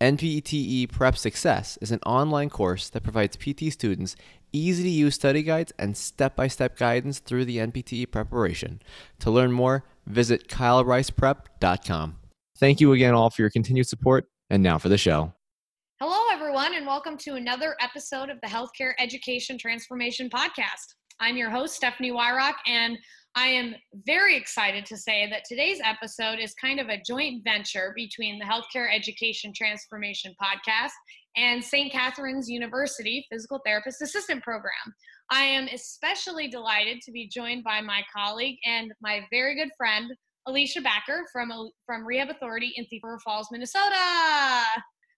NPTE Prep Success is an online course that provides PT students easy to use study guides and step by step guidance through the NPTE preparation. To learn more, visit kylericeprep.com. Thank you again, all, for your continued support. And now for the show. Hello, everyone, and welcome to another episode of the Healthcare Education Transformation Podcast. I'm your host, Stephanie Wyrock, and I am very excited to say that today's episode is kind of a joint venture between the Healthcare Education Transformation Podcast and St. Catherine's University Physical Therapist Assistant Program. I am especially delighted to be joined by my colleague and my very good friend, Alicia Backer from, from Rehab Authority in Thief Falls, Minnesota.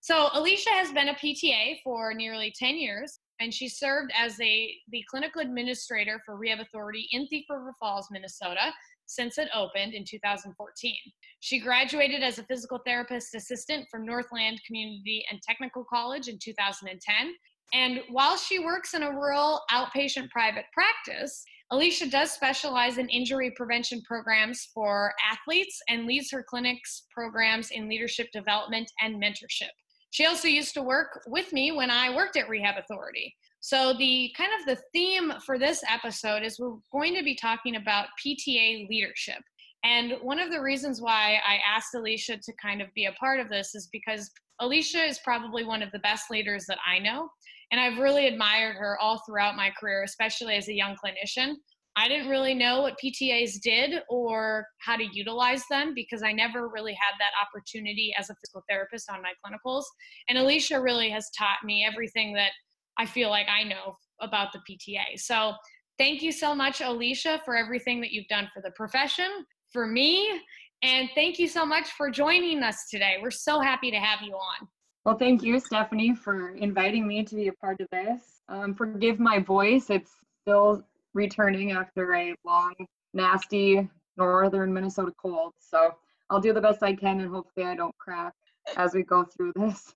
So Alicia has been a PTA for nearly 10 years, and she served as a the clinical administrator for Rehab Authority in Thief River Falls, Minnesota, since it opened in 2014. She graduated as a physical therapist assistant from Northland Community and Technical College in 2010. And while she works in a rural outpatient private practice, Alicia does specialize in injury prevention programs for athletes and leads her clinics programs in leadership development and mentorship. She also used to work with me when I worked at Rehab Authority. So the kind of the theme for this episode is we're going to be talking about PTA leadership. And one of the reasons why I asked Alicia to kind of be a part of this is because Alicia is probably one of the best leaders that I know. And I've really admired her all throughout my career, especially as a young clinician. I didn't really know what PTAs did or how to utilize them because I never really had that opportunity as a physical therapist on my clinicals. And Alicia really has taught me everything that I feel like I know about the PTA. So thank you so much, Alicia, for everything that you've done for the profession, for me, and thank you so much for joining us today. We're so happy to have you on. Well, thank you, Stephanie, for inviting me to be a part of this. Um, forgive my voice, it's still returning after a long, nasty northern Minnesota cold. So I'll do the best I can and hopefully I don't crack as we go through this.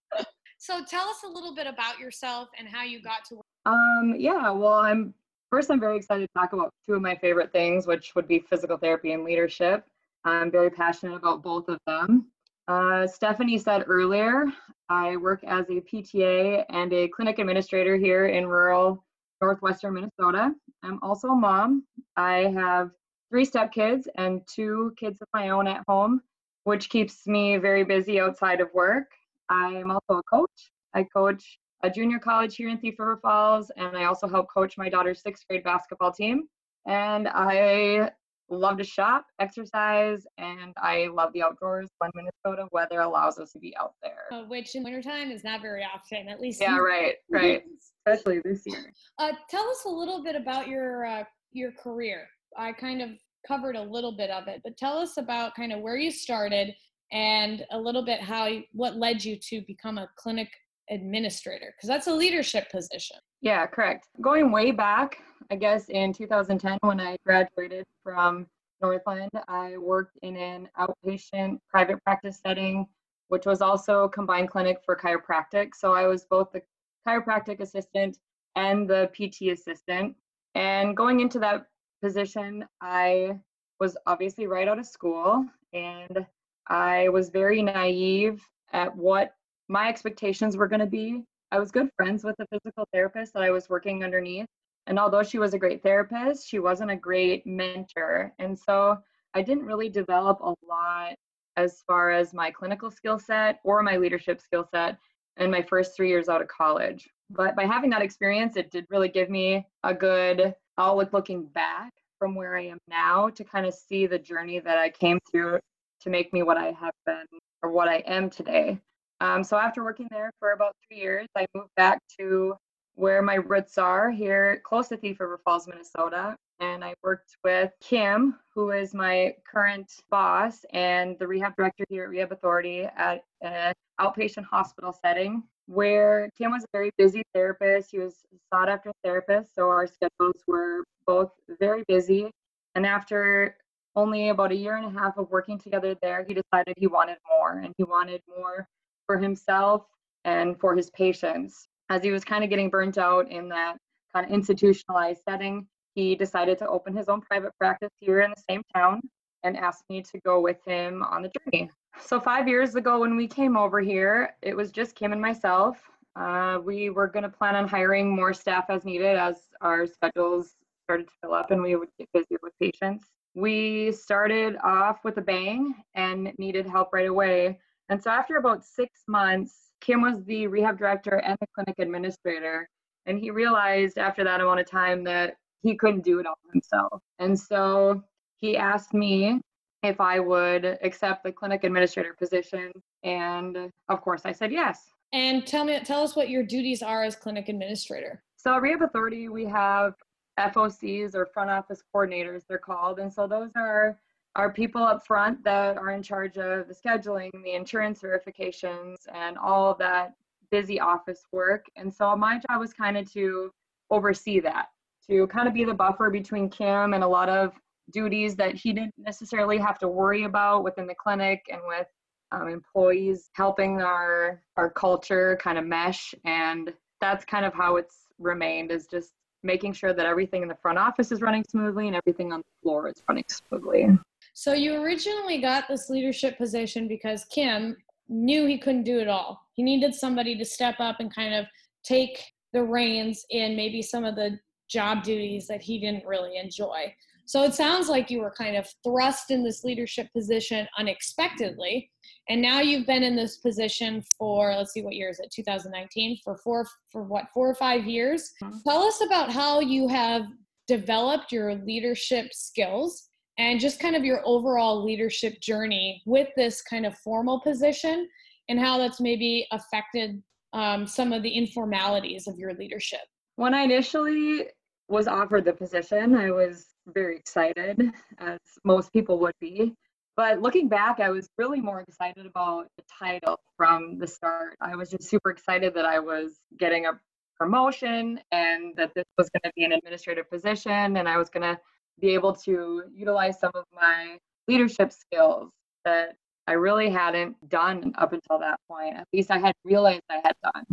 So tell us a little bit about yourself and how you got to. Um, yeah, well, I'm first. I'm very excited to talk about two of my favorite things, which would be physical therapy and leadership. I'm very passionate about both of them. Uh, Stephanie said earlier, I work as a PTA and a clinic administrator here in rural northwestern Minnesota. I'm also a mom. I have three stepkids and two kids of my own at home, which keeps me very busy outside of work. I am also a coach. I coach a junior college here in Thief River Falls, and I also help coach my daughter's sixth grade basketball team. And I love to shop, exercise, and I love the outdoors when Minnesota weather allows us to be out there. Uh, which in wintertime is not very often, at least. Yeah, right, right. Especially this year. Uh, tell us a little bit about your uh, your career. I kind of covered a little bit of it, but tell us about kind of where you started and a little bit how what led you to become a clinic administrator because that's a leadership position. Yeah, correct. Going way back, I guess in 2010 when I graduated from Northland, I worked in an outpatient private practice setting, which was also a combined clinic for chiropractic. So I was both the chiropractic assistant and the PT assistant. And going into that position, I was obviously right out of school and I was very naive at what my expectations were going to be. I was good friends with the physical therapist that I was working underneath. And although she was a great therapist, she wasn't a great mentor. And so I didn't really develop a lot as far as my clinical skill set or my leadership skill set in my first three years out of college. But by having that experience, it did really give me a good outlook looking back from where I am now to kind of see the journey that I came through to make me what I have been or what I am today. Um, so after working there for about three years, I moved back to where my roots are here close to Thief River Falls, Minnesota. And I worked with Kim, who is my current boss and the rehab director here at Rehab Authority at an outpatient hospital setting where Kim was a very busy therapist. He was sought after therapist, so our schedules were both very busy. And after only about a year and a half of working together there, he decided he wanted more and he wanted more for himself and for his patients. As he was kind of getting burnt out in that kind of institutionalized setting, he decided to open his own private practice here in the same town and asked me to go with him on the journey. So, five years ago, when we came over here, it was just Kim and myself. Uh, we were going to plan on hiring more staff as needed as our schedules started to fill up and we would get busier with patients. We started off with a bang and needed help right away. And so, after about six months, Kim was the rehab director and the clinic administrator. And he realized after that amount of time that he couldn't do it all himself. And so he asked me if I would accept the clinic administrator position. And of course, I said yes. And tell me, tell us what your duties are as clinic administrator. So, at Rehab Authority, we have FOCs or front office coordinators, they're called. And so, those are our people up front that are in charge of the scheduling, the insurance verifications, and all of that busy office work. And so, my job was kind of to oversee that, to kind of be the buffer between Kim and a lot of duties that he didn't necessarily have to worry about within the clinic and with um, employees helping our our culture kind of mesh. And that's kind of how it's remained is just making sure that everything in the front office is running smoothly and everything on the floor is running smoothly. So you originally got this leadership position because kim knew he couldn't do it all. He needed somebody to step up and kind of take the reins in maybe some of the job duties that he didn't really enjoy so it sounds like you were kind of thrust in this leadership position unexpectedly. And now you've been in this position for, let's see, what year is it? 2019 for four, for what, four or five years. Mm-hmm. Tell us about how you have developed your leadership skills and just kind of your overall leadership journey with this kind of formal position and how that's maybe affected um, some of the informalities of your leadership. When I initially was offered the position, I was very excited, as most people would be. But looking back, I was really more excited about the title from the start. I was just super excited that I was getting a promotion and that this was going to be an administrative position and I was going to be able to utilize some of my leadership skills that I really hadn't done up until that point. At least I had realized I had done.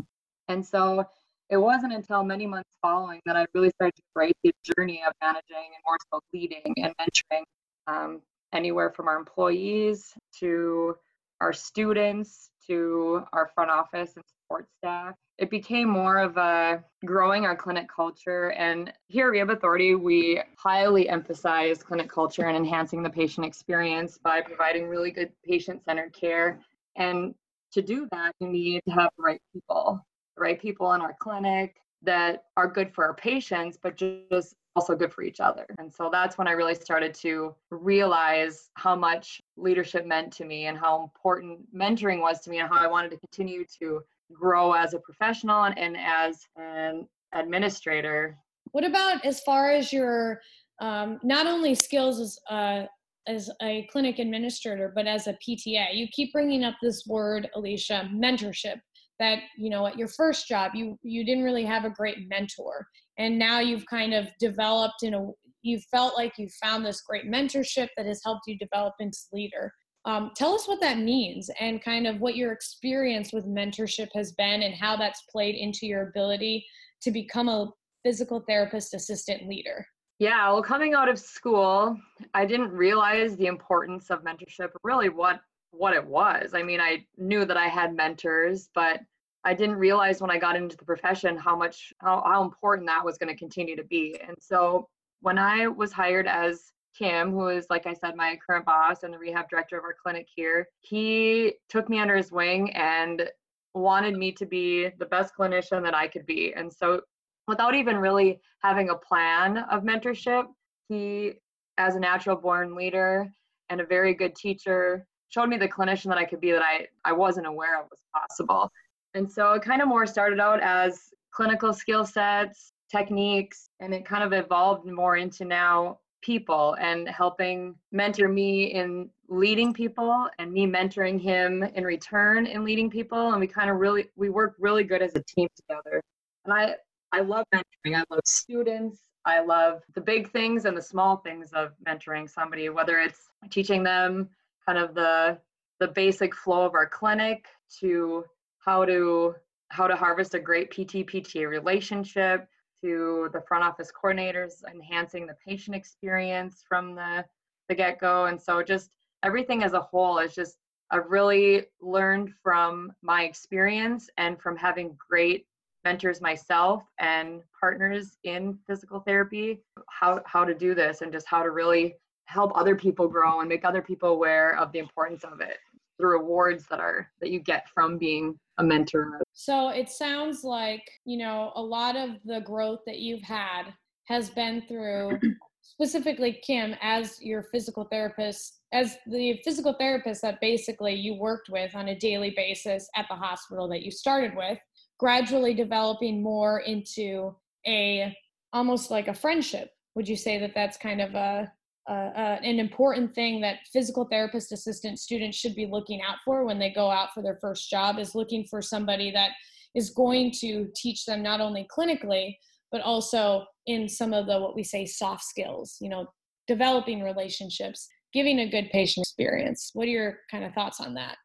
And so it wasn't until many months following that I really started to embrace the journey of managing and more so leading and mentoring um, anywhere from our employees to our students to our front office and support staff. It became more of a growing our clinic culture. And here at Rehab Authority, we highly emphasize clinic culture and enhancing the patient experience by providing really good patient centered care. And to do that, you need to have the right people the right people in our clinic that are good for our patients, but just also good for each other. And so that's when I really started to realize how much leadership meant to me and how important mentoring was to me and how I wanted to continue to grow as a professional and, and as an administrator. What about as far as your um, not only skills as uh, as a clinic administrator, but as a PTA? You keep bringing up this word, Alicia, mentorship that you know at your first job you you didn't really have a great mentor. And now you've kind of developed in a you felt like you found this great mentorship that has helped you develop into leader. Um, tell us what that means and kind of what your experience with mentorship has been and how that's played into your ability to become a physical therapist assistant leader. Yeah well coming out of school i didn't realize the importance of mentorship really what what it was. I mean, I knew that I had mentors, but I didn't realize when I got into the profession how much how, how important that was going to continue to be. And so when I was hired as Kim, who is like I said, my current boss and the rehab director of our clinic here, he took me under his wing and wanted me to be the best clinician that I could be. And so without even really having a plan of mentorship, he, as a natural born leader and a very good teacher, showed me the clinician that I could be that I, I wasn't aware of was possible. And so it kind of more started out as clinical skill sets, techniques, and it kind of evolved more into now people and helping mentor me in leading people and me mentoring him in return in leading people. And we kind of really we work really good as a team together. And i i love mentoring. I love students. I love the big things and the small things of mentoring somebody whether it's teaching them kind of the the basic flow of our clinic to how to how to harvest a great pt pta relationship to the front office coordinators, enhancing the patient experience from the, the get go. And so just everything as a whole is just, I've really learned from my experience and from having great mentors myself and partners in physical therapy how how to do this and just how to really help other people grow and make other people aware of the importance of it the rewards that are that you get from being a mentor. So it sounds like, you know, a lot of the growth that you've had has been through specifically Kim as your physical therapist, as the physical therapist that basically you worked with on a daily basis at the hospital that you started with, gradually developing more into a almost like a friendship. Would you say that that's kind of a uh, an important thing that physical therapist assistant students should be looking out for when they go out for their first job is looking for somebody that is going to teach them not only clinically but also in some of the what we say soft skills you know developing relationships giving a good patient experience. What are your kind of thoughts on that?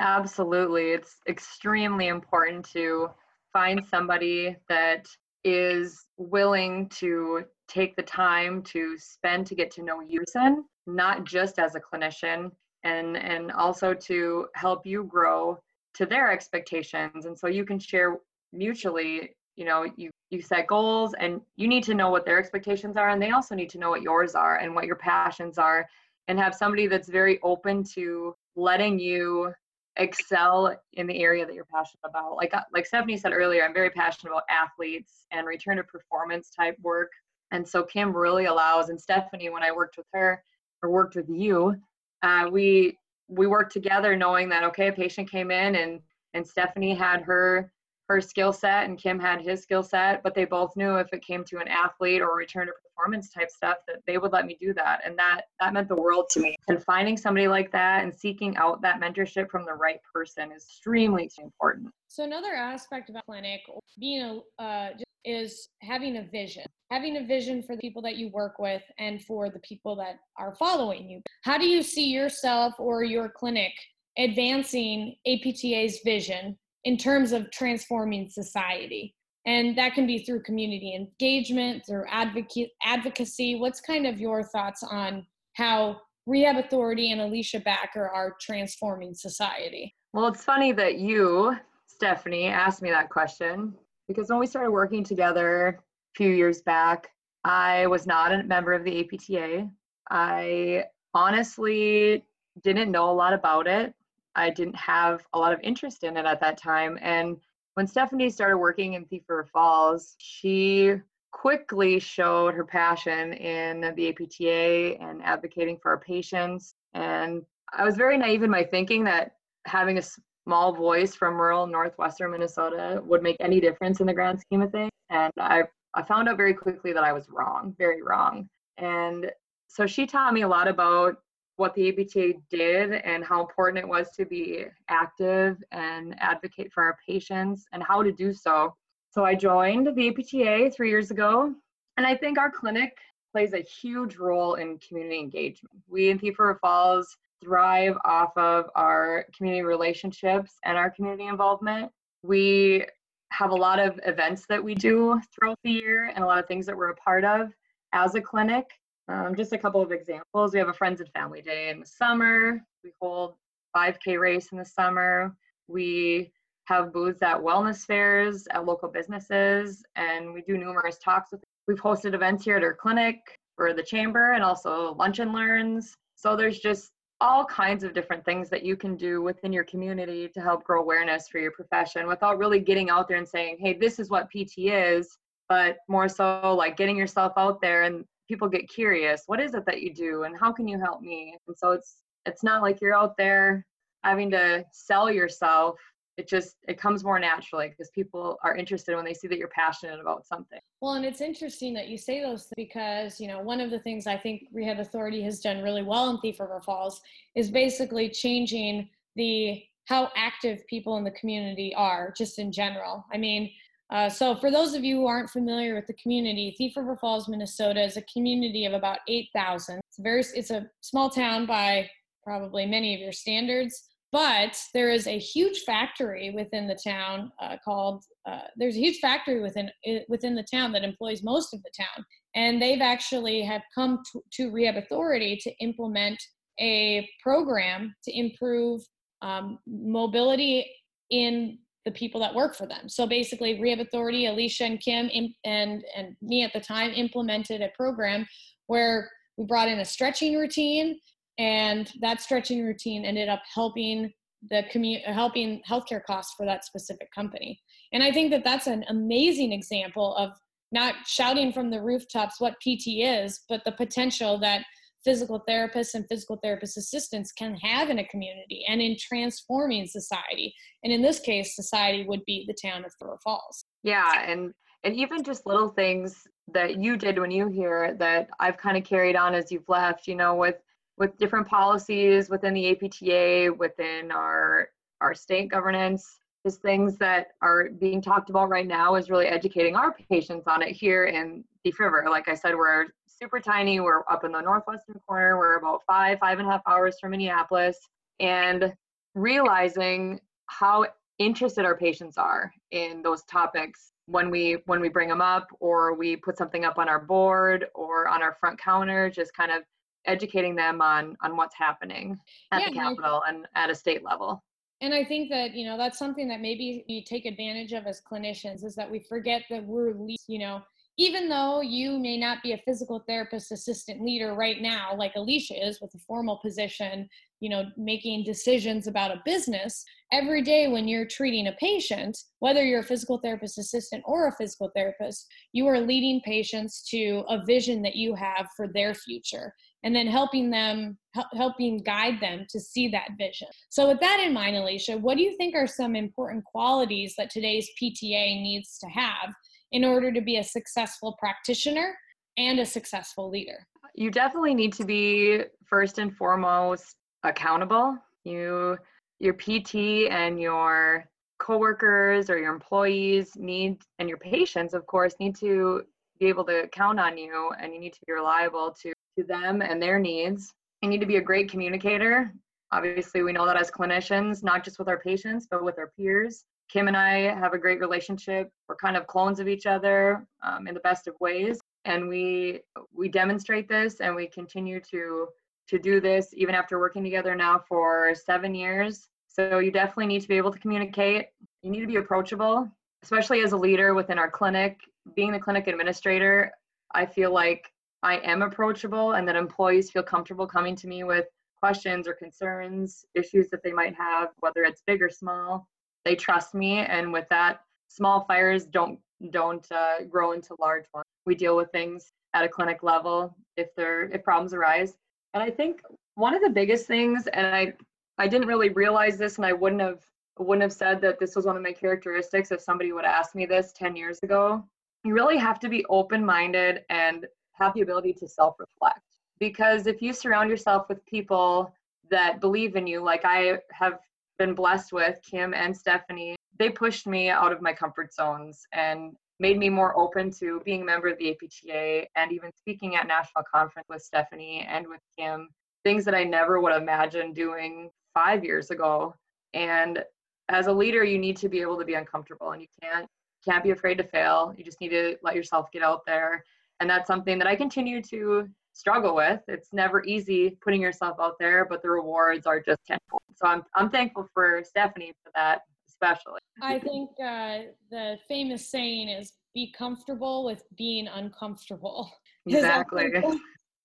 Absolutely. It's extremely important to find somebody that is willing to take the time to spend to get to know you person, not just as a clinician, and and also to help you grow to their expectations. And so you can share mutually, you know, you you set goals and you need to know what their expectations are and they also need to know what yours are and what your passions are and have somebody that's very open to letting you excel in the area that you're passionate about. Like uh, like Stephanie said earlier, I'm very passionate about athletes and return to performance type work. And so Kim really allows, and Stephanie, when I worked with her or worked with you, uh, we we worked together knowing that okay, a patient came in and and Stephanie had her her skill set and Kim had his skill set, but they both knew if it came to an athlete or return to performance type stuff that they would let me do that. And that that meant the world to me. And finding somebody like that and seeking out that mentorship from the right person is extremely important. So another aspect of a clinic being a uh, is having a vision, having a vision for the people that you work with and for the people that are following you. How do you see yourself or your clinic advancing APTA's vision in terms of transforming society? And that can be through community engagement, through advocate, advocacy. What's kind of your thoughts on how Rehab Authority and Alicia Backer are transforming society? Well, it's funny that you, Stephanie, asked me that question because when we started working together a few years back, I was not a member of the APTA. I honestly didn't know a lot about it. I didn't have a lot of interest in it at that time. And when Stephanie started working in Thief River Falls, she quickly showed her passion in the APTA and advocating for our patients. And I was very naive in my thinking that having a small voice from rural northwestern Minnesota would make any difference in the grand scheme of things. And I, I found out very quickly that I was wrong, very wrong. And so she taught me a lot about what the APTA did and how important it was to be active and advocate for our patients and how to do so. So I joined the APTA three years ago, and I think our clinic plays a huge role in community engagement. We in Thief River Falls thrive off of our community relationships and our community involvement. We have a lot of events that we do throughout the year and a lot of things that we're a part of as a clinic. Um, just a couple of examples. We have a Friends and Family Day in the summer. We hold 5K race in the summer. We have booths at wellness fairs, at local businesses, and we do numerous talks with. We've hosted events here at our clinic for the chamber and also lunch and learns. So there's just all kinds of different things that you can do within your community to help grow awareness for your profession without really getting out there and saying, hey, this is what PT is, but more so like getting yourself out there and people get curious what is it that you do and how can you help me? And so it's it's not like you're out there having to sell yourself. It just it comes more naturally because people are interested when they see that you're passionate about something. Well and it's interesting that you say those because you know one of the things i think rehab authority has done really well in thief river falls is basically changing the how active people in the community are just in general. I mean uh, so for those of you who aren't familiar with the community thief river falls minnesota is a community of about 8000 it's very it's a small town by probably many of your standards but there is a huge factory within the town uh, called uh, there's a huge factory within within the town that employs most of the town. And they've actually have come to, to rehab authority to implement a program to improve um, mobility in the people that work for them. So basically rehab authority alicia and kim and and me at the time implemented a program where we brought in a stretching routine and that stretching routine ended up helping the community helping healthcare costs for that specific company. And i think that that's an amazing example of not shouting from the rooftops what pt is but the potential that physical therapists and physical therapist assistants can have in a community and in transforming society and in this case society would be the town of River Falls yeah and and even just little things that you did when you here that I've kind of carried on as you've left you know with with different policies within the APTA, within our our state governance, is things that are being talked about right now is really educating our patients on it here in Thief River. Like I said, we're super tiny. We're up in the northwestern corner. We're about five, five and a half hours from Minneapolis. And realizing how interested our patients are in those topics when we when we bring them up or we put something up on our board or on our front counter just kind of educating them on on what's happening at yeah, the capital and at a state level and i think that you know that's something that maybe we take advantage of as clinicians is that we forget that we're at least, you know even though you may not be a physical therapist assistant leader right now like alicia is with a formal position you know making decisions about a business every day when you're treating a patient whether you're a physical therapist assistant or a physical therapist you are leading patients to a vision that you have for their future and then helping them helping guide them to see that vision. So with that in mind alicia what do you think are some important qualities that today's pta needs to have in order to be a successful practitioner and a successful leader you definitely need to be first and foremost accountable you your pt and your coworkers or your employees need and your patients of course need to be able to count on you and you need to be reliable to to them and their needs. You need to be a great communicator. Obviously, we know that as clinicians, not just with our patients, but with our peers. Kim and I have a great relationship. We're kind of clones of each other um, in the best of ways, and we we demonstrate this, and we continue to to do this even after working together now for seven years. So you definitely need to be able to communicate. You need to be approachable, especially as a leader within our clinic. Being the clinic administrator, I feel like I am approachable and that employees feel comfortable coming to me with questions or concerns, issues that they might have, whether it's big or small. They trust me, and with that, small fires don't don't uh, grow into large ones. We deal with things at a clinic level if there if problems arise. And I think one of the biggest things, and I I didn't really realize this, and I wouldn't have wouldn't have said that this was one of my characteristics if somebody would ask me this 10 years ago. You really have to be open minded and have the ability to self reflect. Because if you surround yourself with people that believe in you, like I have been blessed with, Kim and Stephanie, they pushed me out of my comfort zones and made me more open to being a member of the APTA and even speaking at national conference with Stephanie and with Kim, things that I never would have imagined doing five years ago. And as a leader, you need to be able to be uncomfortable and you can't can't be afraid to fail. You just need to let yourself get out there and that's something that I continue to struggle with. It's never easy putting yourself out there, but the rewards are just tenfold. So I'm I'm thankful for Stephanie for that, especially. I think uh, the famous saying is "Be comfortable with being uncomfortable." Exactly.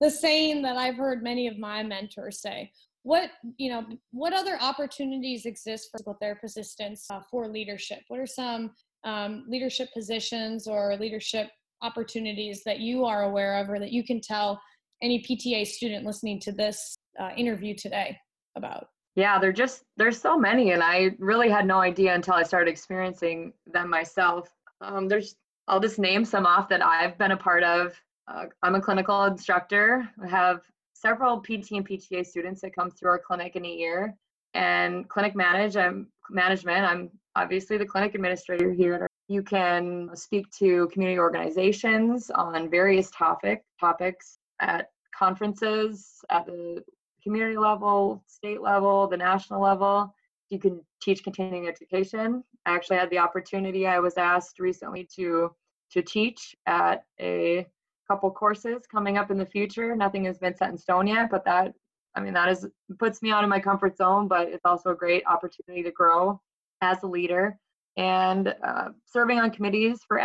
The saying that I've heard many of my mentors say. What you know? What other opportunities exist for physical therapist assistants uh, for leadership? What are some um, leadership positions or leadership opportunities that you are aware of or that you can tell any PTA student listening to this uh, interview today about? Yeah, they're just there's so many, and I really had no idea until I started experiencing them myself. Um, there's I'll just name some off that I've been a part of. Uh, I'm a clinical instructor. I have several PT and PTA students that come through our clinic in a year. And clinic manage, I'm management. I'm obviously the clinic administrator here. You can speak to community organizations on various topic topics at conferences at the community level, state level, the national level. You can teach continuing education. I actually had the opportunity. I was asked recently to to teach at a couple courses coming up in the future. Nothing has been set in stone yet, but that I mean that is puts me out of my comfort zone, but it's also a great opportunity to grow as a leader and uh, serving on committees for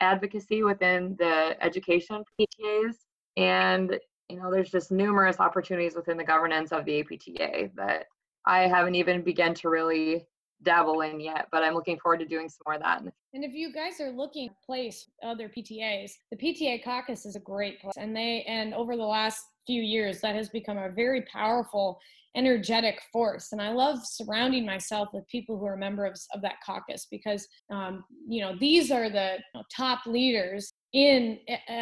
advocacy within the education PTAs. And you know, there's just numerous opportunities within the governance of the APTA that I haven't even begun to really dabble in yet, but I'm looking forward to doing some more of that. And if you guys are looking to place other PTAs, the PTA caucus is a great place. And they and over the last few years that has become a very powerful energetic force and i love surrounding myself with people who are members of that caucus because um, you know these are the you know, top leaders in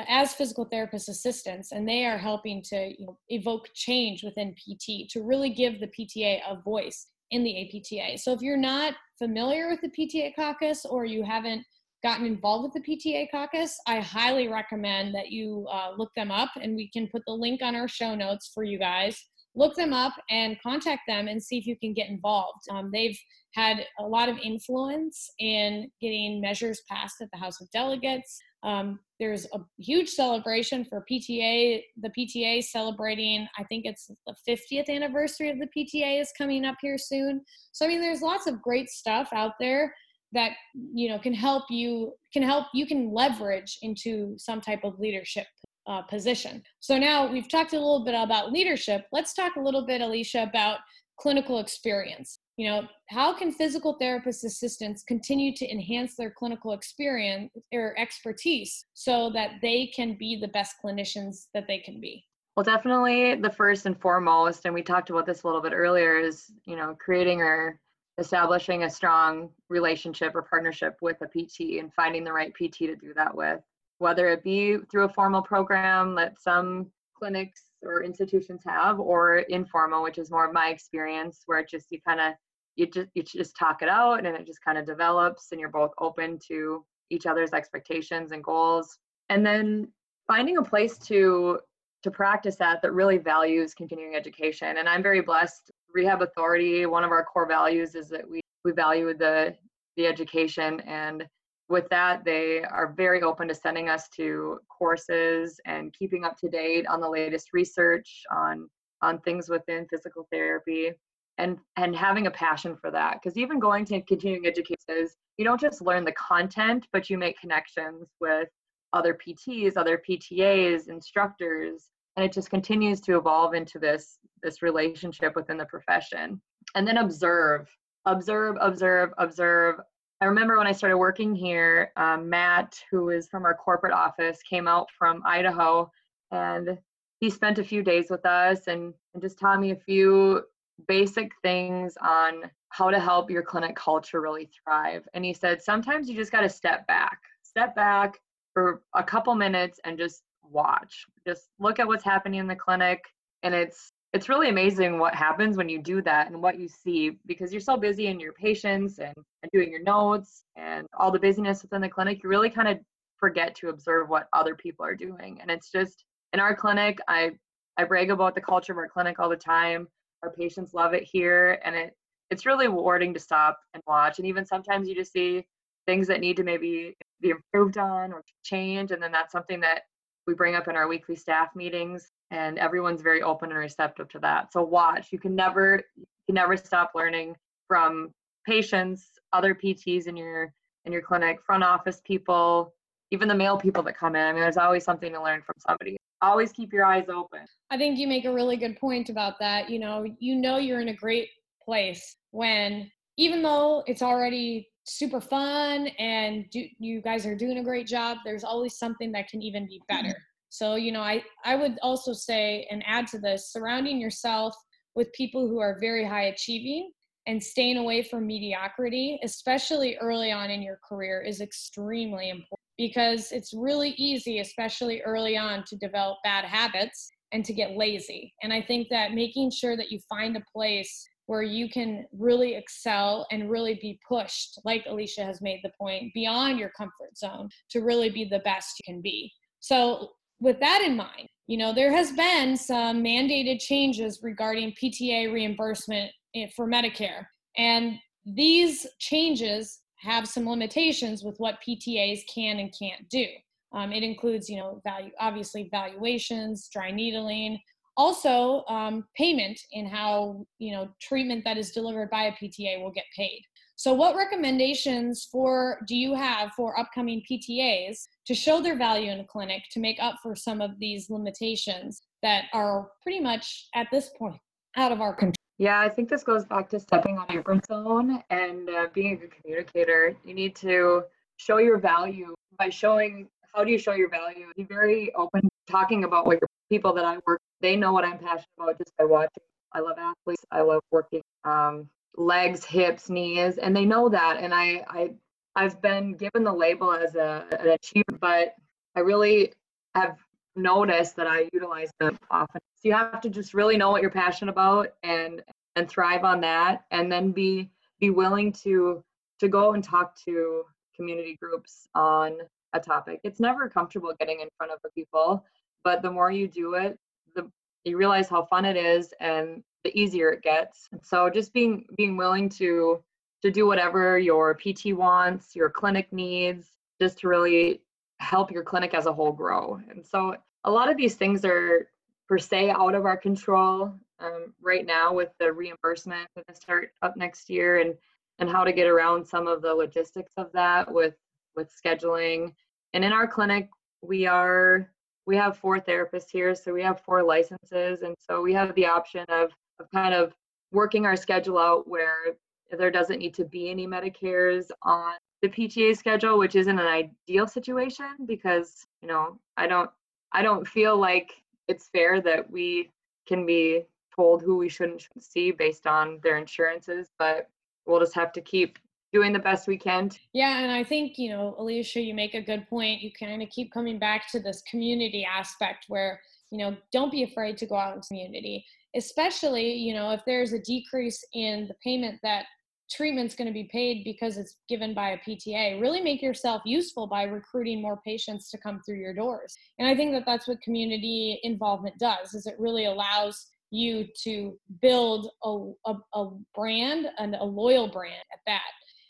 as physical therapist assistants and they are helping to you know, evoke change within pt to really give the pta a voice in the apta so if you're not familiar with the pta caucus or you haven't gotten involved with the pta caucus i highly recommend that you uh, look them up and we can put the link on our show notes for you guys look them up and contact them and see if you can get involved. Um, they've had a lot of influence in getting measures passed at the House of Delegates. Um, there's a huge celebration for PTA. The PTA celebrating, I think it's the 50th anniversary of the PTA is coming up here soon. So I mean, there's lots of great stuff out there that you know can help you can help you can leverage into some type of leadership uh, position. So now we've talked a little bit about leadership. Let's talk a little bit, Alicia, about clinical experience. You know, how can physical therapist assistants continue to enhance their clinical experience or expertise so that they can be the best clinicians that they can be? Well, definitely the first and foremost, and we talked about this a little bit earlier, is you know creating or establishing a strong relationship or partnership with a PT and finding the right PT to do that with whether it be through a formal program that some clinics or institutions have or informal which is more of my experience where it just you kind of you just you just talk it out and it just kind of develops and you're both open to each other's expectations and goals. And then finding a place to to practice that that really values continuing education. And i'm very blessed. Rehab authority one of our core values is that we we value the the education and with that, they are very open to sending us to courses and keeping up to date on the latest research on on things within physical therapy and and having a passion for that. Because even going to continuing education you don't just learn the content but you make connections with other pts other ptas instructors and it just continues to evolve into this this relationship within the profession. And then observe observe observe observe I remember when I started working here, um, Matt, who is from our corporate office, came out from Idaho and he spent a few days with us and, and just taught me a few basic things on how to help your clinic culture really thrive. And he said, sometimes you just got to step back, step back for a couple minutes and just watch. Just look at what's happening in the clinic. And it's it's really amazing what happens when you do that and what you see because you're so busy in your patients and, and doing your notes and all the busyness within the clinic you really kind of forget to observe what other people are doing. And it's just in our clinic i i brag about the culture of our clinic all the time. Our patients love it here and it it's really rewarding to stop and watch. And even sometimes you just see things that need to maybe be improved on or change and then that's something that we bring up in our weekly staff meetings and everyone's very open and receptive to that. So watch you can never you can never stop learning from patients other pts in your in your clinic front office people even the mail people that come in. I mean there's always something to learn from somebody. Always keep your eyes open. I think you make a really good point about that. You know you know you're in a great place when even though it's already super fun and do, you guys are doing a great job, there's always something that can even be mm-hmm. better. So, you know, I, I would also say and add to this surrounding yourself with people who are very high achieving and staying away from mediocrity, especially early on in your career, is extremely important because it's really easy, especially early on, to develop bad habits and to get lazy. And I think that making sure that you find a place where you can really excel and really be pushed, like Alicia has made the point, beyond your comfort zone to really be the best you can be. So, with that in mind, you know, there has been some mandated changes regarding PTA reimbursement for Medicare. And these changes have some limitations with what PTAs can and can't do. Um, it includes, you know, value, obviously valuations, dry needling, also um, payment in how, you know, treatment that is delivered by a PTA will get paid. So, what recommendations for do you have for upcoming PTAs to show their value in a clinic to make up for some of these limitations that are pretty much at this point out of our control? Yeah, I think this goes back to stepping on your comfort zone and uh, being a good communicator. You need to show your value by showing how do you show your value? Be very open, talking about what your people that I work. They know what I'm passionate about just by watching. I love athletes. I love working um, legs, hips, knees, and they know that. And I, I, I've been given the label as a, an achiever, but I really have noticed that I utilize them often. So you have to just really know what you're passionate about and and thrive on that, and then be be willing to to go and talk to community groups on a topic. It's never comfortable getting in front of people, but the more you do it, the you realize how fun it is and the easier it gets. And So just being being willing to to do whatever your PT wants, your clinic needs, just to really help your clinic as a whole grow. And so a lot of these things are per se out of our control um, right now with the reimbursement going to start up next year and and how to get around some of the logistics of that with with scheduling. And in our clinic, we are we have four therapists here, so we have four licenses, and so we have the option of of kind of working our schedule out where there doesn't need to be any Medicares on the PTA schedule, which isn't an ideal situation because you know I don't I don't feel like it's fair that we can be told who we shouldn't, shouldn't see based on their insurances, but we'll just have to keep doing the best we can. Yeah, and I think, you know, Alicia, you make a good point. You kind of keep coming back to this community aspect where, you know, don't be afraid to go out in community, especially, you know, if there's a decrease in the payment that treatment's going to be paid because it's given by a PTA. Really make yourself useful by recruiting more patients to come through your doors. And I think that that's what community involvement does is it really allows you to build a, a, a brand and a loyal brand at that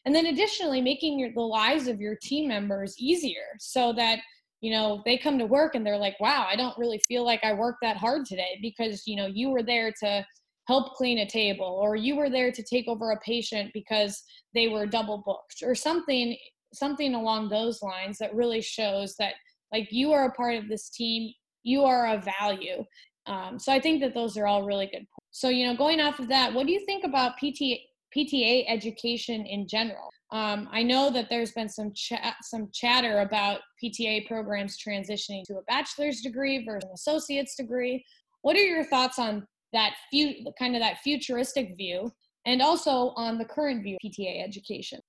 and then additionally making your, the lives of your team members easier so that you know they come to work and they're like wow i don't really feel like i worked that hard today because you know you were there to help clean a table or you were there to take over a patient because they were double booked or something something along those lines that really shows that like you are a part of this team you are a value um, so I think that those are all really good. Points. So you know, going off of that, what do you think about PT, PTA education in general? Um, I know that there's been some some chatter about PTA programs transitioning to a bachelor's degree versus an associate's degree. What are your thoughts on that fu- kind of that futuristic view, and also on the current view of PTA education?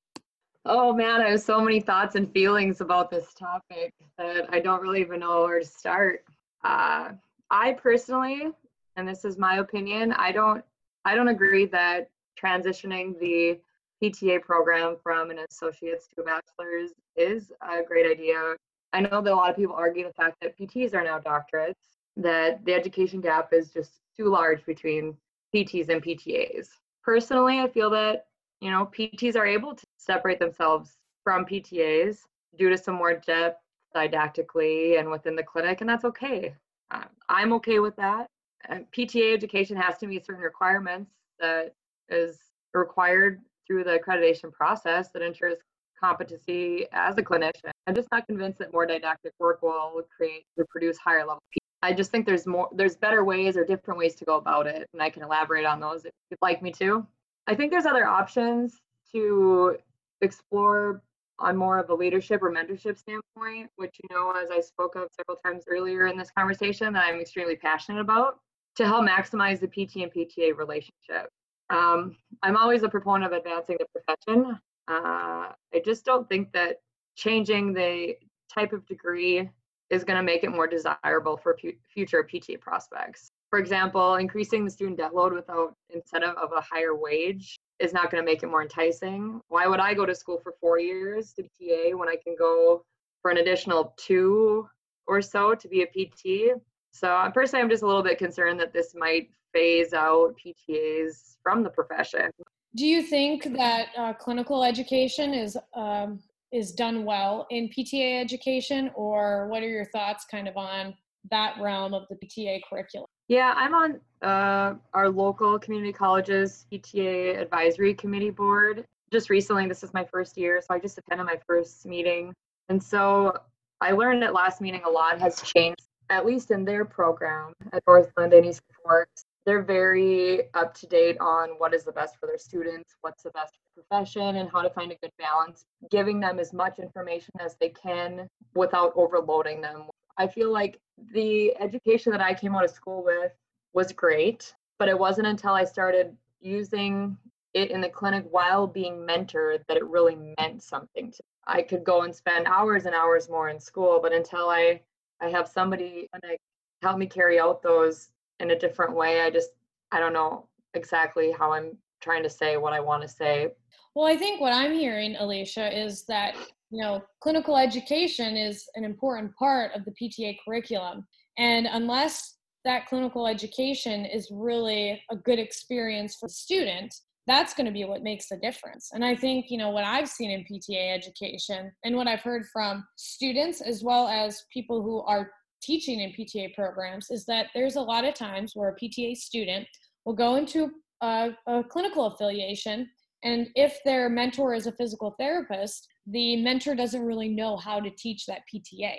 Oh man, I have so many thoughts and feelings about this topic that I don't really even know where to start. Uh, I personally, and this is my opinion, I don't I don't agree that transitioning the PTA program from an associate's to a bachelor's is a great idea. I know that a lot of people argue the fact that PTs are now doctorates, that the education gap is just too large between PTs and PTAs. Personally, I feel that, you know, PTs are able to separate themselves from PTAs due to some more depth didactically and within the clinic, and that's okay. Um, I'm okay with that. PTA education has to meet certain requirements that is required through the accreditation process that ensures competency as a clinician. I'm just not convinced that more didactic work will create or produce higher level people. I just think there's more there's better ways or different ways to go about it and I can elaborate on those if you'd like me to. I think there's other options to explore on more of a leadership or mentorship standpoint, which you know, as I spoke of several times earlier in this conversation, that I'm extremely passionate about to help maximize the PT and PTA relationship. Um, I'm always a proponent of advancing the profession. Uh, I just don't think that changing the type of degree is going to make it more desirable for future PT prospects. For example, increasing the student debt load without incentive of a higher wage is not going to make it more enticing. Why would I go to school for four years to be a PTA when I can go for an additional two or so to be a PT? So uh, personally, I'm just a little bit concerned that this might phase out PTAs from the profession. Do you think that uh, clinical education is um, is done well in PTA education, or what are your thoughts, kind of, on that realm of the PTA curriculum? Yeah, I'm on uh, our local community colleges PTA advisory committee board. Just recently, this is my first year, so I just attended my first meeting, and so I learned at last meeting a lot has changed, at least in their program at Northland and East Forks they're very up to date on what is the best for their students, what's the best profession, and how to find a good balance, giving them as much information as they can without overloading them. I feel like the education that I came out of school with was great, but it wasn't until I started using it in the clinic while being mentored that it really meant something to me. I could go and spend hours and hours more in school, but until I I have somebody and I help me carry out those in a different way. I just, I don't know exactly how I'm trying to say what I want to say. Well, I think what I'm hearing, Alicia, is that, you know, clinical education is an important part of the PTA curriculum. And unless that clinical education is really a good experience for the student, that's going to be what makes the difference. And I think, you know, what I've seen in PTA education and what I've heard from students as well as people who are teaching in PTA programs is that there's a lot of times where a PTA student will go into a, a clinical affiliation and if their mentor is a physical therapist, the mentor doesn't really know how to teach that PTA.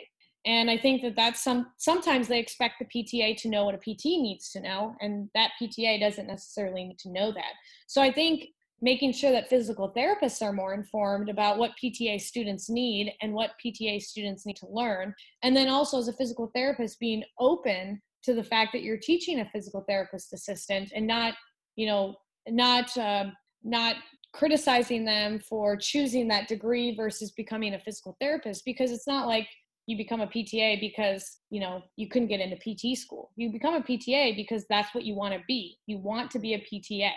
And I think that that's some sometimes they expect the PTA to know what a PT needs to know, and that PTA doesn't necessarily need to know that. So I think making sure that physical therapists are more informed about what PTA students need and what PTA students need to learn. And then also, as a physical therapist, being open to the fact that you're teaching a physical therapist assistant and not, you know, not, uh, not criticizing them for choosing that degree versus becoming a physical therapist because it's not like you become a PTA because you know you couldn't get into PT school. You become a PTA because that's what you want to be. You want to be a PTA.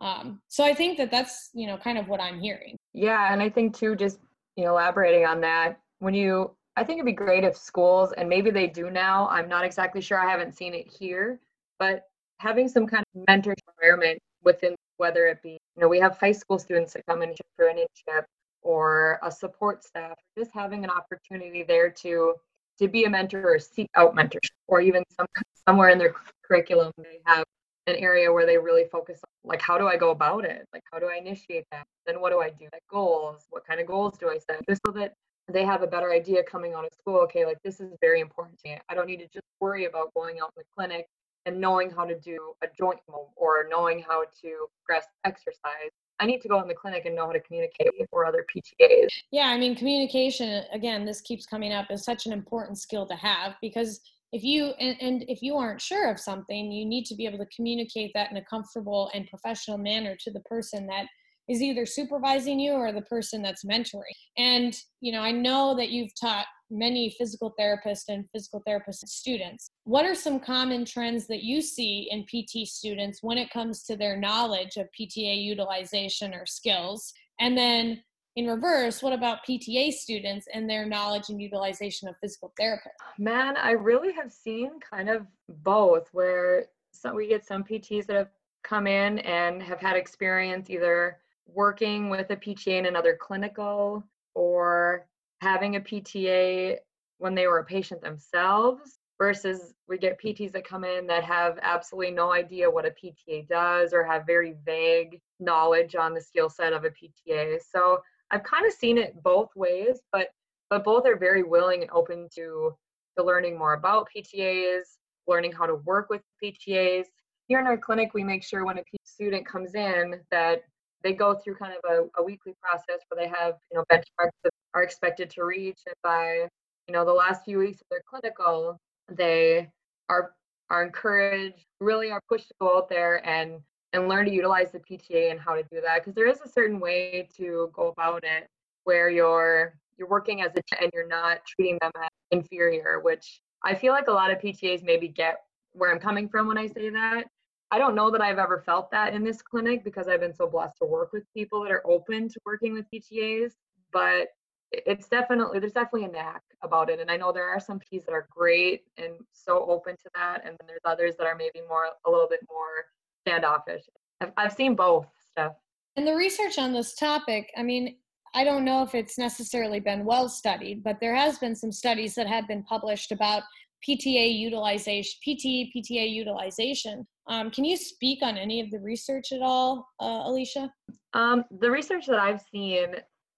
Um, so I think that that's you know kind of what I'm hearing. Yeah, and I think too, just you know, elaborating on that, when you, I think it'd be great if schools, and maybe they do now. I'm not exactly sure. I haven't seen it here, but having some kind of mentorship environment within whether it be you know we have high school students that come in for an internship or a support staff just having an opportunity there to to be a mentor or seek out mentorship or even some somewhere in their curriculum they have an area where they really focus on like how do I go about it? Like how do I initiate that? Then what do I do? Like goals, what kind of goals do I set? Just so that they have a better idea coming out of school. Okay, like this is very important to me. I don't need to just worry about going out in the clinic and knowing how to do a joint or knowing how to progress exercise. I need to go in the clinic and know how to communicate with or other PTAs. Yeah, I mean communication again, this keeps coming up is such an important skill to have because if you and, and, if you aren't sure of something you need to be able to communicate that in a comfortable and professional manner to the person that is either supervising you or the person that's mentoring. And you know i know that you've taught many physical therapists and physical therapist students. What are some common trends that you see in pt students when it comes to their knowledge of pta utilization or skills? And then in reverse, what about PTA students and their knowledge and utilization of physical therapy? Man, I really have seen kind of both where some, we get some PTs that have come in and have had experience either working with a PTA in another clinical or having a PTA when they were a patient themselves versus we get PTs that come in that have absolutely no idea what a PTA does or have very vague knowledge on the skill set of a PTA. So I've kind of seen it both ways, but but both are very willing and open to to learning more about PTAs, learning how to work with PTAs. Here in our clinic, we make sure when a student comes in that they go through kind of a, a weekly process where they have, you know, benchmarks that are expected to reach. And by, you know, the last few weeks of their clinical, they are are encouraged, really are pushed to go out there and and learn to utilize the PTA and how to do that. Because there is a certain way to go about it where you're you're working as a and you're not treating them as inferior, which I feel like a lot of PTAs maybe get where I'm coming from when I say that. I don't know that I've ever felt that in this clinic because I've been so blessed to work with people that are open to working with PTAs, but it's definitely there's definitely a knack about it and i know there are some Ps that are great and so open to that and then there's others that are maybe more a little bit more standoffish. I've, I've seen both stuff. And the research on this topic i mean i don't know if it's necessarily been well studied but there has been some studies that have been published about pta utilization pt pta utilization. Um, can you speak on any of the research at all uh, alicia? Um, the research that i've seen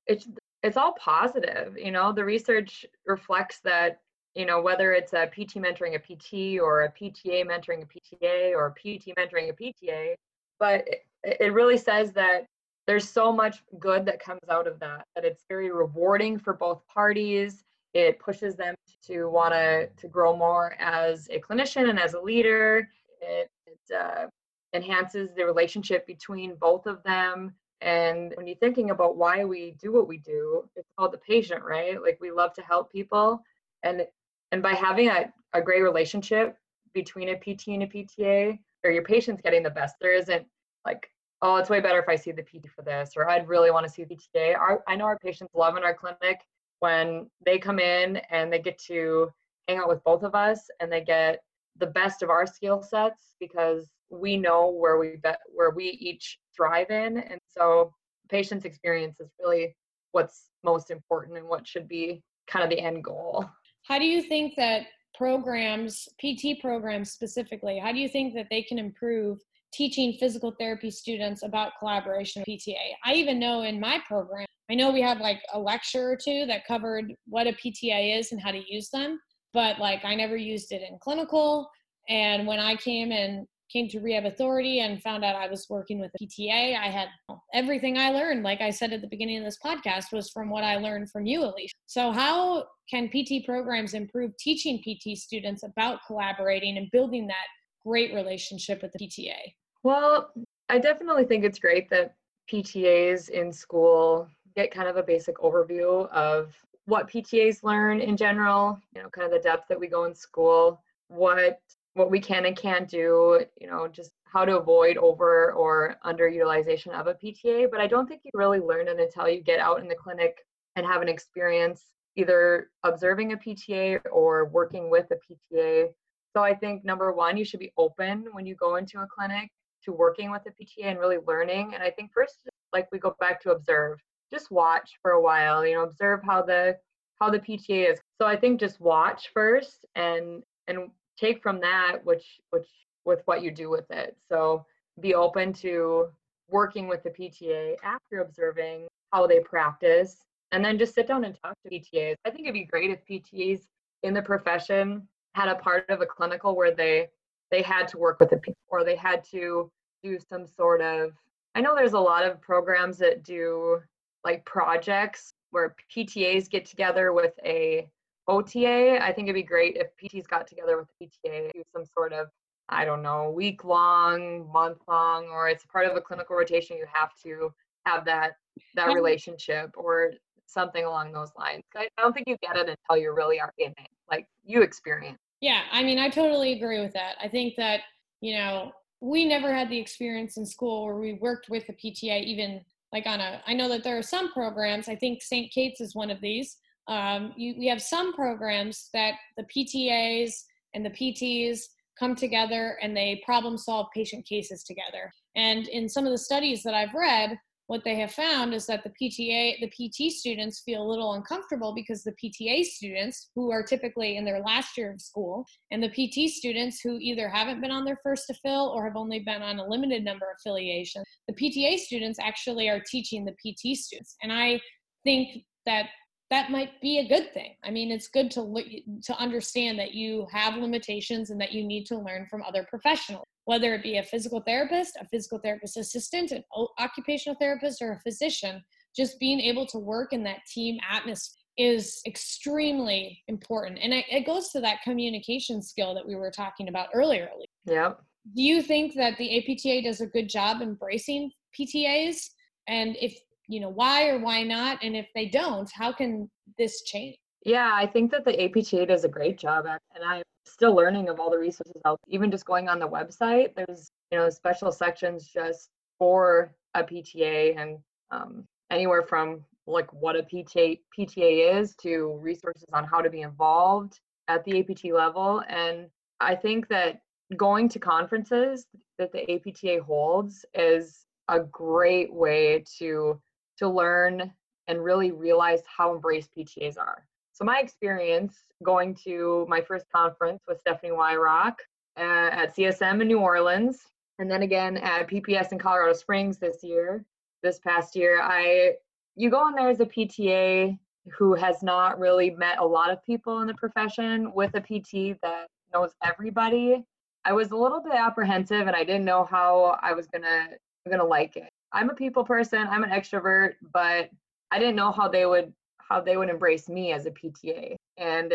it's it's all positive you know? The research reflects that you know whether it's a pt mentoring a pt or a pta mentoring a pta or a pt mentoring a pta but it, it really says that there's so much good that comes out of that that it's very rewarding for both parties it pushes them to want to to grow more as a clinician and as a leader it, it uh, enhances the relationship between both of them and when you're thinking about why we do what we do, it's called the patient, right? Like we love to help people. And and by having a, a great relationship between a PT and a PTA, or your patient's getting the best, there isn't like, oh, it's way better if I see the PT for this, or I'd really want to see the PTA. Our, I know our patients love in our clinic when they come in and they get to hang out with both of us and they get the best of our skill sets because we know where we bet where we each thrive in and so patient's experience is really what's most important and what should be kind of the end goal how do you think that programs pt programs specifically how do you think that they can improve teaching physical therapy students about collaboration with pta i even know in my program i know we had like a lecture or two that covered what a pta is and how to use them but like i never used it in clinical. And when i came and came to rehab authority and found out i was working with a pta i had everything i learned like i said at the beginning of this podcast was from what i learned from you alicia. So how can pt programs improve teaching pt students about collaborating and building that great relationship with the pta well i definitely think it's great that ptas in school get kind of a basic overview of what ptas learn in general you know kind of the depth that we go in school what what we can and can't do, you know, just how to avoid over or underutilization of a PTA. But I don't think you really learn it until you get out in the clinic and have an experience either observing a PTA or working with a PTA. So I think number one, you should be open when you go into a clinic to working with a PTA and really learning. And I think first, like we go back to observe, just watch for a while, you know, observe how the how the PTA is. So I think just watch first and and take from that which which with what you do with it. So be open to working with the pta after observing how they practice and then just sit down and talk to ptas i think it'd be great if ptas in the profession had a part of a clinical where they they had to work with the people or they had to do some sort of i know there's a lot of programs that do like projects where ptas get together with a OTA, I think it'd be great if PTs got together with the PTA, do some sort of, I don't know, week long, month long, or it's part of a clinical rotation. You have to have that that relationship or something along those lines. I don't think you get it until you really are in it, like you experience. Yeah, I mean, I totally agree with that. I think that you know we never had the experience in school where we worked with a PTA, even like on a. I know that there are some programs. I think St. Kate's is one of these um, you, we have some programs that the PTAs and the PTs come together and they problem solve patient cases together. And in some of the studies that I've read, what they have found is that the PTA, the PT students feel a little uncomfortable because the PTA students, who are typically in their last year of school, and the PT students who either haven't been on their first to fill or have only been on a limited number of affiliations, the PTA students actually are teaching the PT students. And I think that that might be a good thing. I mean, it's good to look, to understand that you have limitations and that you need to learn from other professionals, whether it be a physical therapist, a physical therapist assistant, an occupational therapist, or a physician. Just being able to work in that team atmosphere is extremely important, and it, it goes to that communication skill that we were talking about earlier. Yep. Do you think that the APTA does a good job embracing PTAs? And if you know why or why not and if they don't how can this change yeah i think that the apta does a great job and i'm still learning of all the resources out even just going on the website there's you know special sections just for a pta and um, anywhere from like what a PTA, PTA is to resources on how to be involved at the APT level. And I think that going to conferences that the APTA holds is a great way to to learn and really realize how embraced PTAs are. So my experience going to my first conference with Stephanie Weyrauch uh, at CSM in New Orleans, and then again at PPS in Colorado Springs this year, this past year, I you go in there as a PTA who has not really met a lot of people in the profession with a PT that knows everybody. I was a little bit apprehensive and I didn't know how I was gonna gonna like it. I'm a people person. I'm an extrovert, but I didn't know how they would how they would embrace me as a PTA. And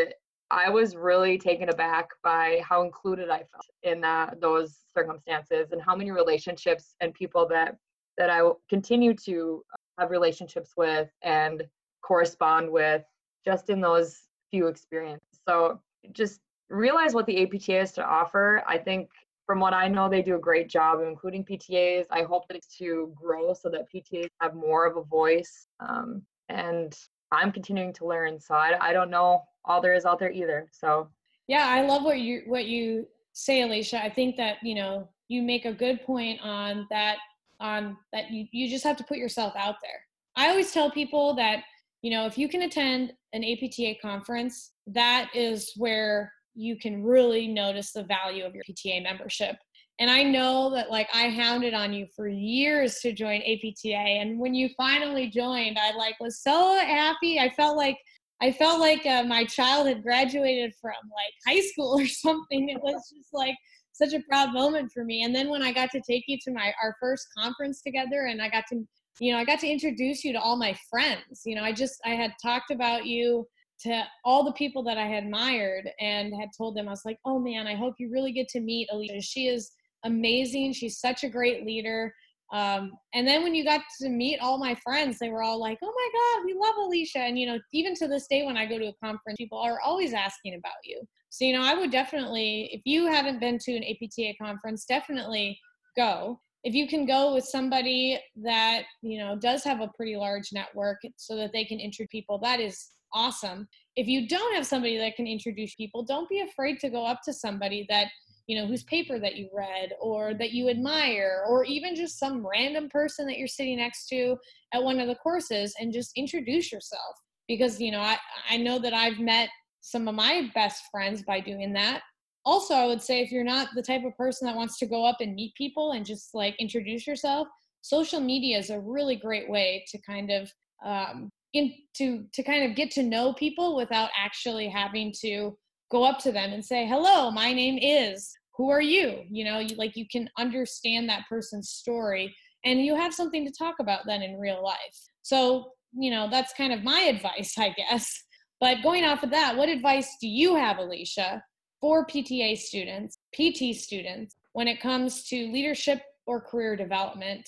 I was really taken aback by how included I felt in that, those circumstances and how many relationships and people that that I continue to have relationships with and correspond with just in those few experiences. So just realize what the APTA has to offer. I think from what I know, they do a great job of including PTAs. I hope that it's to grow so that PTAs have more of a voice. Um, and I'm continuing to learn, so I, I don't know all there is out there either. So yeah, I love what you what you say, Alicia. I think that you know you make a good point on that on that you, you just have to put yourself out there. I always tell people that you know if you can attend an APTA conference, that is where you can really notice the value of your PTA membership. And I know that like I hounded on you for years to join APTA and when you finally joined, I like was so happy. I felt like I felt like uh, my child had graduated from like high school or something. It was just like such a proud moment for me. And then when I got to take you to my our first conference together and I got to you know, I got to introduce you to all my friends. You know, I just I had talked about you to all the people that I admired and had told them, I was like, oh man, I hope you really get to meet Alicia. She is amazing. She's such a great leader. Um, and then when you got to meet all my friends, they were all like, oh my God, we love Alicia. And, you know, even to this day, when I go to a conference, people are always asking about you. So, you know, I would definitely, if you haven't been to an APTA conference, definitely go. If you can go with somebody that, you know, does have a pretty large network so that they can introduce people, that is awesome. If you don't have somebody that can introduce people, don't be afraid to go up to somebody that you know whose paper that you read or that you admire or even just some random person that you're sitting next to at one of the courses and just introduce yourself because you know I, I know that i've met some of my best friends by doing that also i would say if you're not the type of person that wants to go up and meet people and just like introduce yourself social media is a really great way to kind of um, in to to kind of get to know people without actually having to go up to them and say hello my name is who are you? You know you like you can understand that person's story and you have something to talk about then in real life. So you know that's kind of my advice i guess. But going off of that what advice do you have alicia for pta students pt students when it comes to leadership or career development?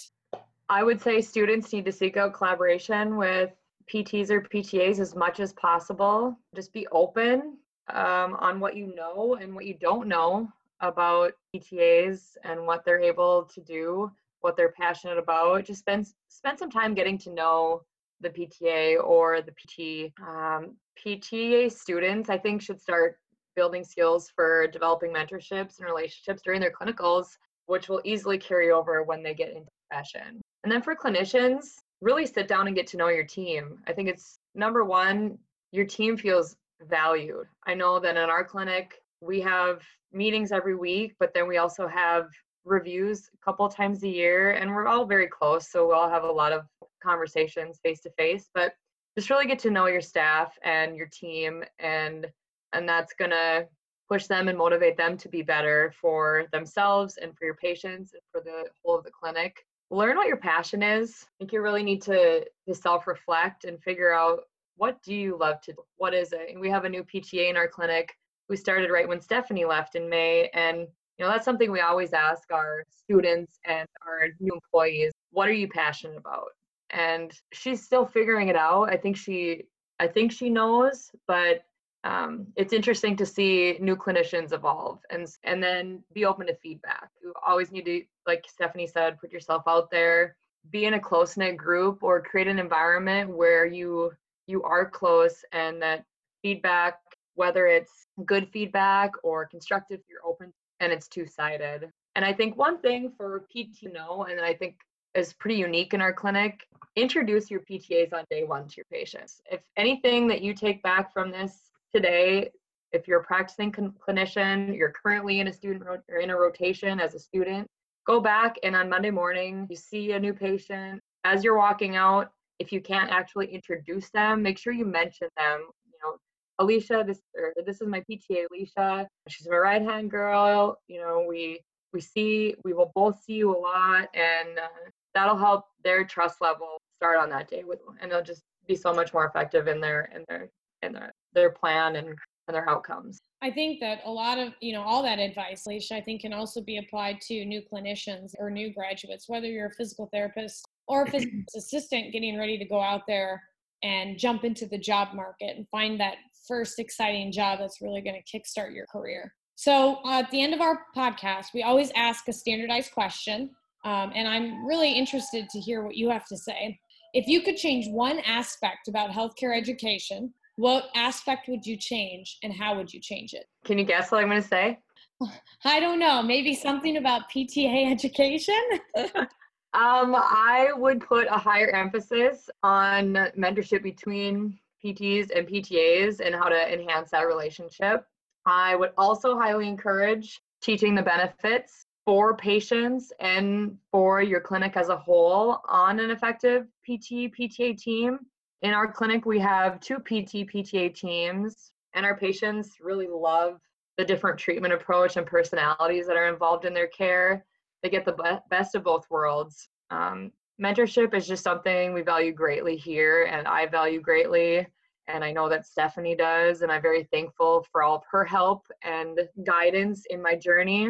I would say students need to seek out collaboration with PTs or PTAs as much as possible. Just be open um, on what you know and what you don't know about PTAs and what they're able to do, what they're passionate about. Just spend spend some time getting to know the PTA or the PT. Um, PTA students, I think, should start building skills for developing mentorships and relationships during their clinicals, which will easily carry over when they get into profession. And then for clinicians, really sit down and get to know your team. I think it's number one, your team feels valued. I know that in our clinic, we have meetings every week, but then we also have reviews a couple times a year, and we're all very close. So we all have a lot of conversations face to face. But just really get to know your staff and your team and and that's going to push them and motivate them to be better for themselves and for your patients and for the whole of the clinic learn what your passion is. I think you really need to to self-reflect and figure out what do you love to do? What is it? And we have a new pta in our clinic. We started right when stephanie left in may and you know that's something we always ask our students and our new employees what are you passionate about? And she's still figuring it out. I think she i think she knows but um, it's interesting to see new clinicians evolve and and then be open to feedback. You always need to like stephanie said put yourself out there be in a close knit group or create an environment where you you are close and that feedback whether it's good feedback or constructive you're open and it's two sided and i think one thing for pt know and i think is pretty unique in our clinic introduce your ptas on day one to your patients. If anything that you take back from this today if you're a practicing clinician you're currently in a student or in a rotation as a student go back and on monday morning you see a new patient. As you're walking out if you can't actually introduce them make sure you mention them you know alicia this or this is my pta alicia. She's my right hand girl. You know we we see we will both see you a lot and uh, that'll help their trust level start on that day with and they'll just be so much more effective in their in their in their their plan and, and their outcomes. I think that a lot of, you know, all that advice, Alicia, I think can also be applied to new clinicians or new graduates, whether you're a physical therapist or a physical assistant getting ready to go out there and jump into the job market and find that first exciting job that's really going to kickstart your career. So, uh, at the end of our podcast, we always ask a standardized question. Um, and I'm really interested to hear what you have to say. If you could change one aspect about healthcare education, what aspect would you change and how would you change it? Can you guess what I'm going to say? I don't know. Maybe something about PTA education? um, I would put a higher emphasis on mentorship between PTs and PTAs and how to enhance that relationship. I would also highly encourage teaching the benefits for patients and for your clinic as a whole on an effective PT PTA team in our clinic, we have two PT PTA teams, and our patients really love the different treatment approach and personalities that are involved in their care. They get the best of both worlds. Um, mentorship is just something we value greatly here, and I value greatly. And I know that Stephanie does, and I'm very thankful for all of her help and guidance in my journey.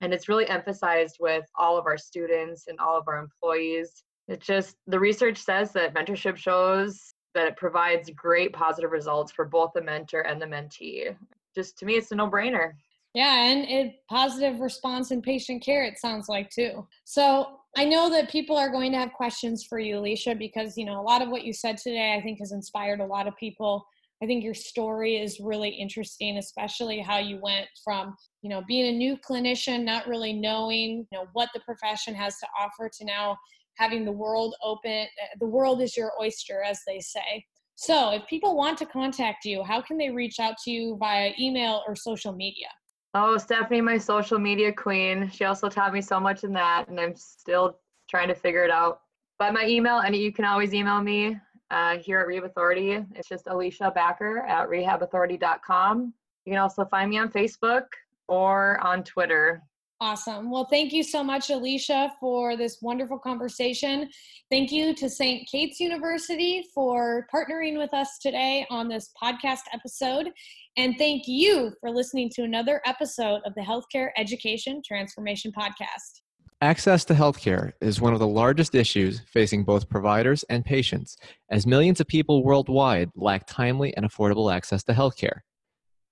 And it's really emphasized with all of our students and all of our employees it just, the research says that mentorship shows that it provides great positive results for both the mentor and the mentee. Just to me, it's a no brainer. Yeah, and it positive response in patient care, it sounds like too. So I know that people are going to have questions for you, Alicia, because you know a lot of what you said today I think has inspired a lot of people. I think your story is really interesting, especially how you went from, you know, being a new clinician, not really knowing, you know, what the profession has to offer to now having the world open. The world is your oyster, as they say. So, if people want to contact you, how can they reach out to you via email or social media? Oh, Stephanie, my social media queen. She also taught me so much in that, and I'm still trying to figure it out. But my email, and you can always email me uh, here at Rehab Authority. It's just Alicia Backer at rehabauthority.com. You can also find me on Facebook or on Twitter. Awesome. Well, thank you so much, Alicia, for this wonderful conversation. Thank you to St. Kate's University for partnering with us today on this podcast episode. And thank you for listening to another episode of the Healthcare Education Transformation Podcast. Access to healthcare is one of the largest issues facing both providers and patients, as millions of people worldwide lack timely and affordable access to healthcare.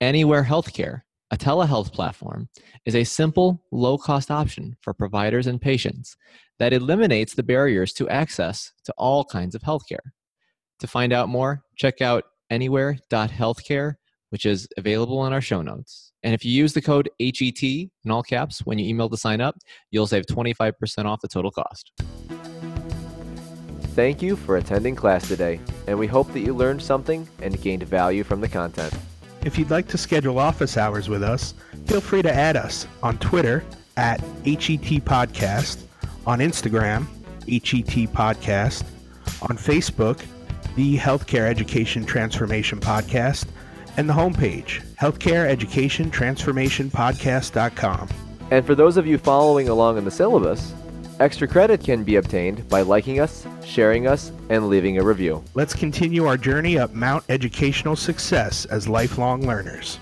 Anywhere Healthcare a telehealth platform is a simple, low cost option for providers and patients that eliminates the barriers to access to all kinds of healthcare. To find out more, check out anywhere.healthcare, which is available in our show notes. And if you use the code HET in all caps when you email to sign up, you'll save 25% off the total cost. Thank you for attending class today, and we hope that you learned something and gained value from the content. If you'd like to schedule office hours with us, feel free to add us on Twitter at HET Podcast, on Instagram, HET Podcast, on Facebook, the Healthcare Education Transformation Podcast, and the homepage, healthcareeducationtransformationpodcast.com. And for those of you following along in the syllabus, extra credit can be obtained by liking us, sharing us, and leaving a review. Let's continue our journey up Mount Educational Success as lifelong learners.